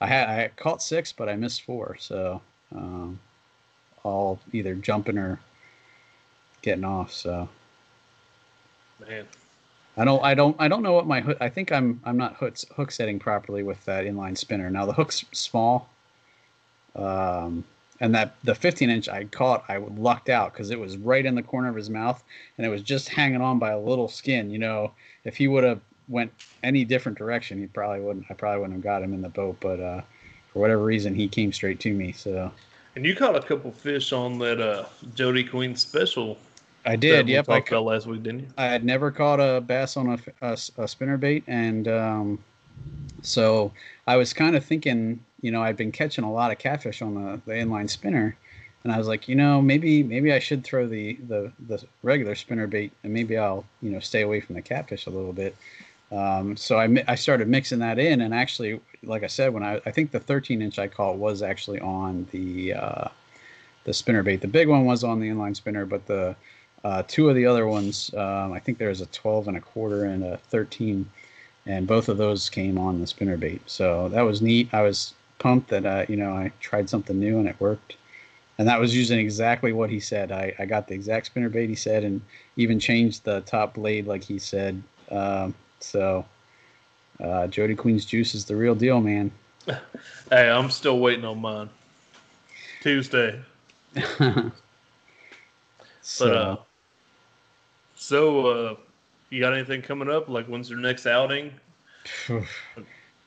I had I caught six, but I missed four. So um, all either jumping or getting off. So
man,
I don't I don't I don't know what my hook. I think I'm I'm not hook hook setting properly with that inline spinner. Now the hook's small, um, and that the 15 inch I caught I lucked out because it was right in the corner of his mouth and it was just hanging on by a little skin. You know, if he would have went any different direction, he probably wouldn't. I probably wouldn't have got him in the boat. But uh, for whatever reason, he came straight to me. So
and you caught a couple fish on that uh, Jody Queen special.
I did. Yep, I
about last week, didn't you?
I had never caught a bass on a, a, a spinner bait, and um, so I was kind of thinking, you know, I've been catching a lot of catfish on the, the inline spinner, and I was like, you know, maybe maybe I should throw the, the the regular spinner bait, and maybe I'll you know stay away from the catfish a little bit. Um, so I I started mixing that in, and actually, like I said, when I I think the 13 inch I caught was actually on the uh, the spinner bait. The big one was on the inline spinner, but the uh, two of the other ones, um, I think there was a 12 and a quarter and a 13, and both of those came on the spinner bait. So that was neat. I was pumped that uh, you know I tried something new and it worked. And that was using exactly what he said. I, I got the exact spinner bait he said, and even changed the top blade like he said. Um, so uh, Jody Queen's juice is the real deal, man.
Hey, I'm still waiting on mine. Tuesday.
so,
But uh, so uh, you got anything coming up? Like when's your next outing?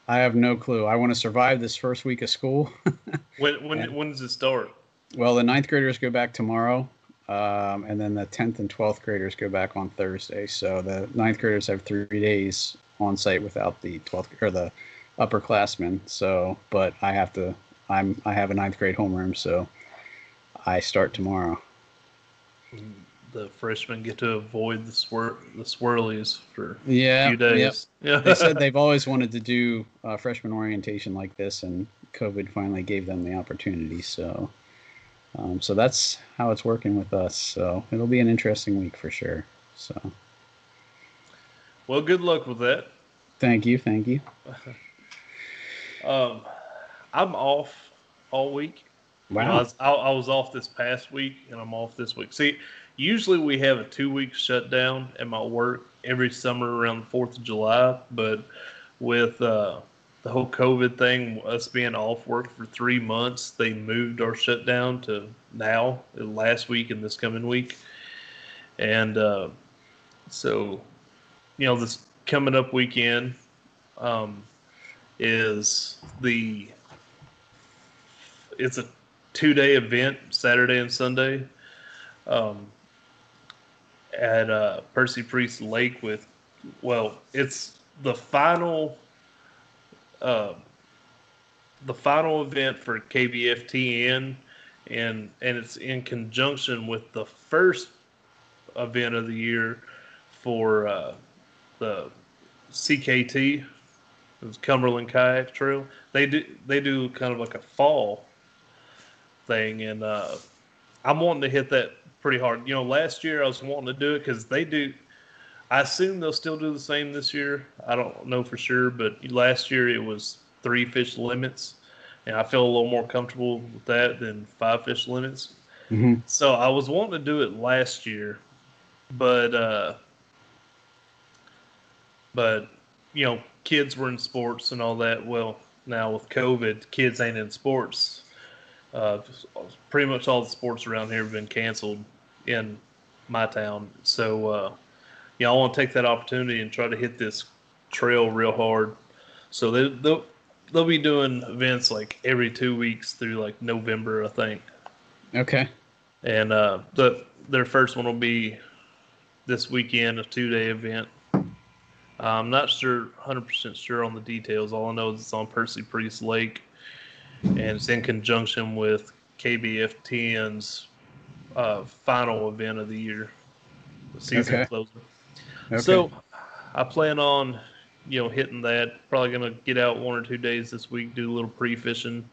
I have no clue. I want to survive this first week of school.
When when
Yeah.
when does it start?
well, the ninth graders go back tomorrow, um, and then the tenth and twelfth graders go back on Thursday. So the ninth graders have three days on site without the twelfth or the upperclassmen. So, but I have to. I'm I have a ninth grade homeroom, so I start tomorrow.
The freshmen get to avoid the swir- the swirlies for a few days.
Yep.
Yeah.
they said they've always wanted to do uh, freshman orientation like this, and COVID finally gave them the opportunity. So, um, so that's how it's working with us. So it'll be an interesting week for sure. So
well, good luck with that.
thank you, thank you.
Um, I'm off all week. You know, I,
Wow.
was, I, I was off this past week, and I'm off this week. See, usually we have a two week shutdown at my work every summer around the Fourth of July, but with uh, the whole COVID thing, us being off work for three months, they moved our shutdown to now, last week and this coming week, and uh, so you know this coming up weekend um, is the it's a two day event, Saturday and Sunday, um, at uh, Percy Priest Lake. With well, it's the final, uh, the final event for KBFTN, and and it's in conjunction with the first event of the year for uh, the CKT. Cumberland Kayak Trail. They do they do kind of like a fall thing, and uh, I'm wanting to hit that pretty hard. You know, last year I was wanting to do it because they do. I assume they'll still do the same this year. I don't know for sure, but last year it was three fish limits, and I feel a little more comfortable with that than five fish limits.
hmm
So I was wanting to do it last year, but uh, but you know, kids were in sports and all that. Well, now with COVID, kids ain't in sports. Uh, pretty much all the sports around here have been canceled in my town. So, uh, you know, I want to take that opportunity and try to hit this trail real hard. So they, they'll they'll be doing events like every two weeks through like November, I think
Okay.
and uh, the their first one will be this weekend, a two day event. I'm not sure, 100% sure on the details. All I know is it's on Percy Priest Lake, and it's in conjunction with KBFTN's uh, final event of the year, the season
Okay.
closer.
Okay.
So I plan on, you know, hitting that. Probably gonna get out one or two days this week, do a little pre fishing,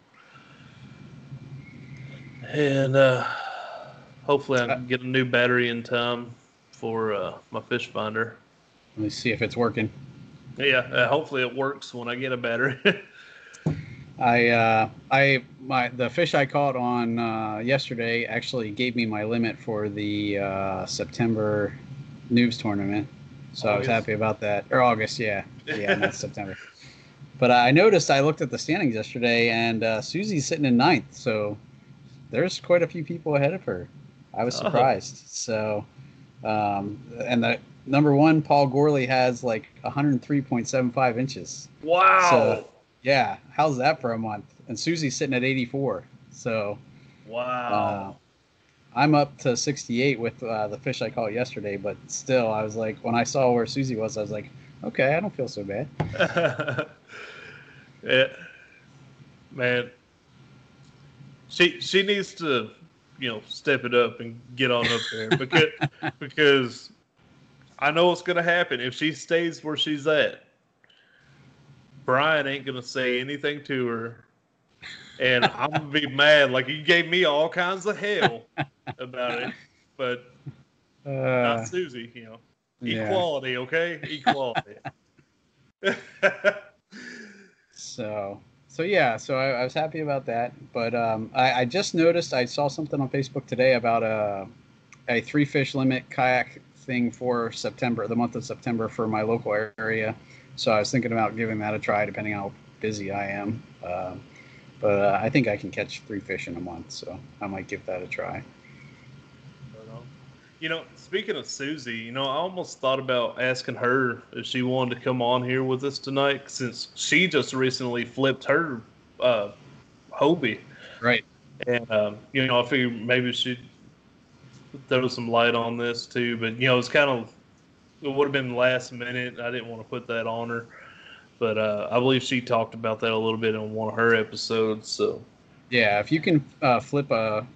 and uh, hopefully I can get a new battery in time for uh, my fish finder.
let me see if it's working.
Yeah, uh, hopefully it works when I get a battery.
I uh, I my the fish I caught on uh, yesterday actually gave me my limit for the uh, September Noobs tournament, so I was happy about that. Or August, yeah, yeah, not September. But I noticed I looked at the standings yesterday, and uh, Susie's sitting in ninth, so there's quite a few people ahead of her. I was
Oh.
surprised. So, um, and the number one Paul Gorley has like 103.75 inches.
wow.
So- Yeah, how's that for a month? And Susie's sitting at 84. So uh,
wow.
I'm up to 68 with uh, the fish I caught yesterday, but still, I was like, when I saw where Susie was, I was like, okay, I don't feel so bad.
yeah, man. She she needs to, you know, step it up and get on up there because because I know what's gonna happen if she stays where she's at. Brian ain't gonna say anything to her, and I'm gonna be mad. Like he gave me all kinds of hell about it, but
Uh,
not Susie. You know,
yeah.
equality, okay, equality.
So, so yeah, so I, I was happy about that. But um, I, I just noticed I saw something on Facebook today about a a three fish limit kayak thing for September, the month of September for my local area. So I was thinking about giving that a try, depending how busy I am. Uh, but uh, I think I can catch three fish in a month, so I might give that a try.
You know, speaking of Susie, you know, I almost thought about asking her if she wanted to come on here with us tonight, since she just recently flipped her uh, Hobie.
Right.
And um, you know, I figured maybe she'd throw some light on this too. But you know, it's kind of it would have been last minute. I didn't want to put that on her, but uh, I believe she talked about that a little bit in one of her episodes. So
Yeah, if you can uh, flip a,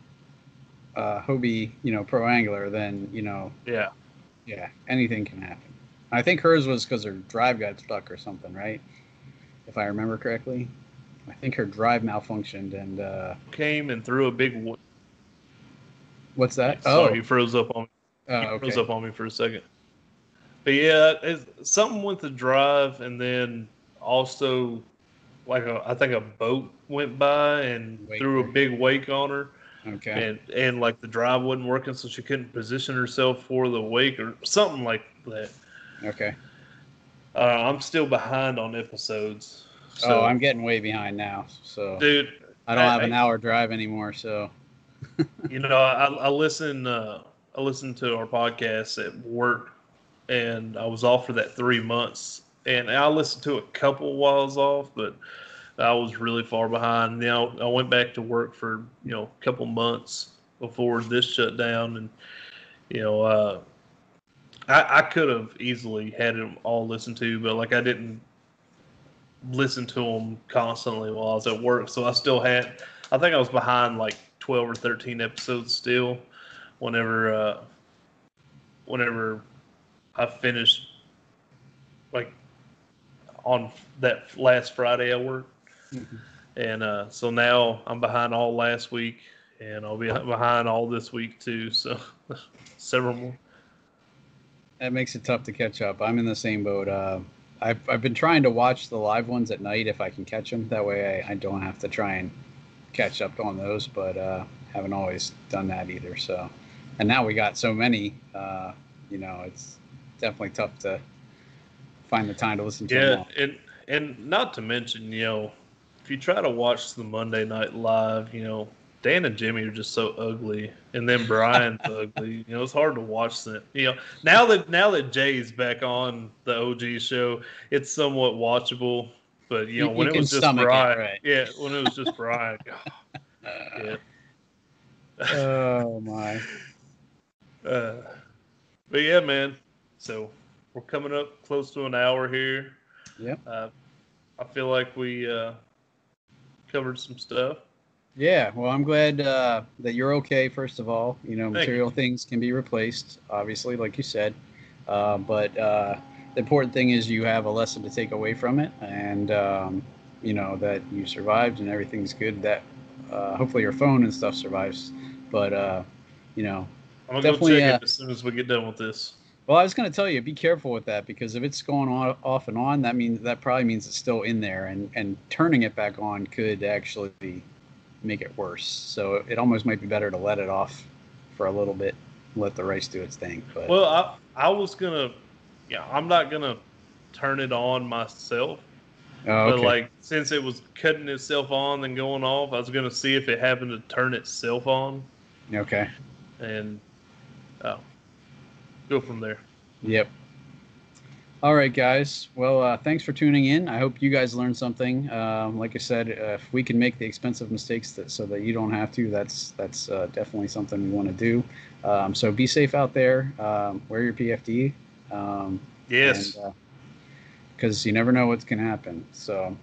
a Hobie, you know, pro angler, then you know,
yeah,
yeah, anything can happen. I think hers was because her drive got stuck or something, right? If I remember correctly, I think her drive malfunctioned and uh,
came and threw a big. wa-
what's that?
Sorry, he froze up on me.
oh,
He
oh,
froze up on me for a second. But yeah, it's, something with the drive, and then also, like a, I think a boat went by and
Wake
threw a big wake on her,
Okay.
and and like the drive wasn't working, so she couldn't position herself for the wake or something like that.
Okay.
Uh, I'm still behind on episodes. So,
oh, I'm getting way behind now, so
dude.
I don't
I-
have an hour drive anymore. So
you know, I, I listen. Uh, I listened to our podcast at work, and I was off for that three months. And I listened to a couple while I was off, but I was really far behind. Now I went back to work for you know a couple months before this shut down, and you know, uh, I, I could have easily had them all listened to, but like I didn't listen to them constantly while I was at work, so I still had. I think I was behind like twelve or thirteen episodes still. Whenever, uh, whenever I finished, like on that last Friday I worked,
Mhm.
and uh, so now I'm behind all last week, and I'll be behind all this week too. So several more.
that makes it tough to catch up. I'm in the same boat. Uh, I've I've been trying to watch the live ones at night if I can catch them. That way I, I don't have to try and catch up on those, but uh, haven't always done that either. So, and now we got so many. Uh, you know, it's definitely tough to find the time to listen to them
Yeah,
all.
and and not to mention, you know, if you try to watch the Monday Night Live, you know, Dan and Jimmy are just so ugly, and then Brian's ugly. You know, it's hard to watch them. You know, now that now that Jay's back on the OG show, it's somewhat watchable. But you know,
You-
when
you
it was just
stomach it,
Brian,
right.
yeah, when it was just Brian, yeah.
Oh my.
Uh, but yeah, man. So we're coming up close to an hour here.
Yeah.
Uh, I feel like we uh, covered some stuff.
Yeah, well, I'm glad uh, that you're okay. First of all, you know,
Thank
material things can be replaced, obviously, like you said. Uh, but uh, the important thing is you have a lesson to take away from it, and um, you know that you survived and everything's good. That uh, hopefully your phone and stuff survives. But uh, you know,
I'm gonna
Definitely,
go check
uh,
it as soon as we get done with this.
Well, I was going to tell you, be careful with that because if it's going on off and on, that means that probably means it's still in there, and and turning it back on could actually make it worse. So it almost might be better to let it off for a little bit, let the rice do its thing. But
Well, I I was gonna, yeah, I'm not gonna turn it on myself.
oh,
But
okay.
like since it was cutting itself on and going off, I was gonna see if it happened to turn itself on
okay,
and oh, go from there.
yep. All right, guys. Well, uh, thanks for tuning in. I hope you guys learned something. Um, like I said, uh, if we can make the expensive mistakes that, so that you don't have to, that's that's uh, definitely something we want to do. Um, so be safe out there. Um, wear your PFD. Um,
Yes.
Because you never know what's going to happen. So,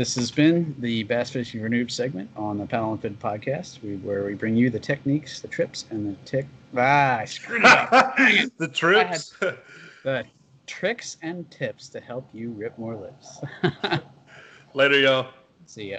this has been the Bass Fishing Noobs segment on the Paddle and podcast, where we bring you the techniques, the trips, and the tick. Ah, I screwed up.
the trips.
the tricks and tips to help you rip more lips.
Later, y'all.
See ya.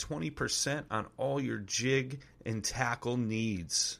20% on all your jig and tackle needs.